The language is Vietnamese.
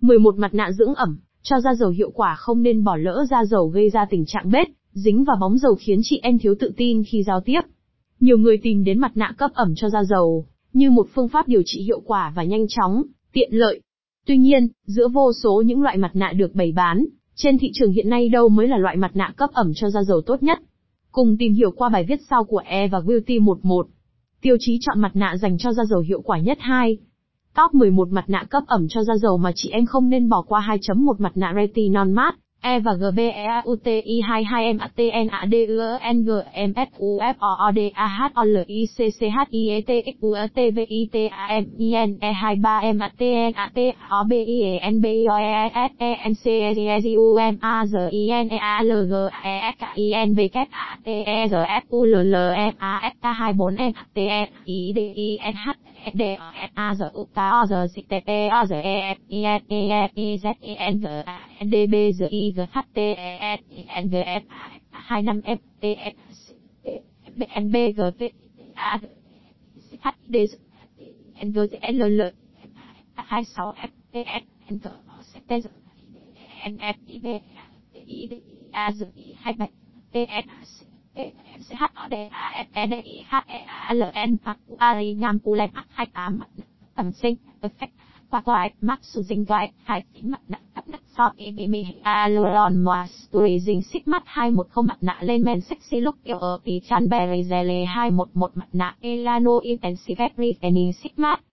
11 mặt nạ dưỡng ẩm, cho da dầu hiệu quả không nên bỏ lỡ da dầu gây ra tình trạng bết, dính và bóng dầu khiến chị em thiếu tự tin khi giao tiếp. Nhiều người tìm đến mặt nạ cấp ẩm cho da dầu, như một phương pháp điều trị hiệu quả và nhanh chóng, tiện lợi. Tuy nhiên, giữa vô số những loại mặt nạ được bày bán, trên thị trường hiện nay đâu mới là loại mặt nạ cấp ẩm cho da dầu tốt nhất. Cùng tìm hiểu qua bài viết sau của E và Beauty 11. Tiêu chí chọn mặt nạ dành cho da dầu hiệu quả nhất 2. Top 11 mặt nạ cấp ẩm cho da dầu mà chị em không nên bỏ qua 2.1 mặt nạ retinol matte. E và G B E A U T I 22 M A T N A D I N G M S U F O O D A H O L I C C H I E T X U E T V I T A M I N E 23 M A T N A T O B I E N B I O E S E N C E Z U M A Z I N E A L G E S K I N V K A T E G F U L L E A S K 24 M A T E I D I N H D O S A Z U K O Z C T P O Z E F I N E F I Z E N G A N D B Z I G H T E S N G F 25 F T F B N B G V A H D N G L L 26 F T S N G T N F I B I D A Z 27 T S C H Cú Lem 28 Tầm sinh effect, qua quái mắc sử dụng quái hai tính mặt nặng đắp đất so y bị mì xích mắt 210 mặt nạ lên men sexy look yêu ở pì chan berry jelly 211 mặt nạ, elano intensive any xích mắt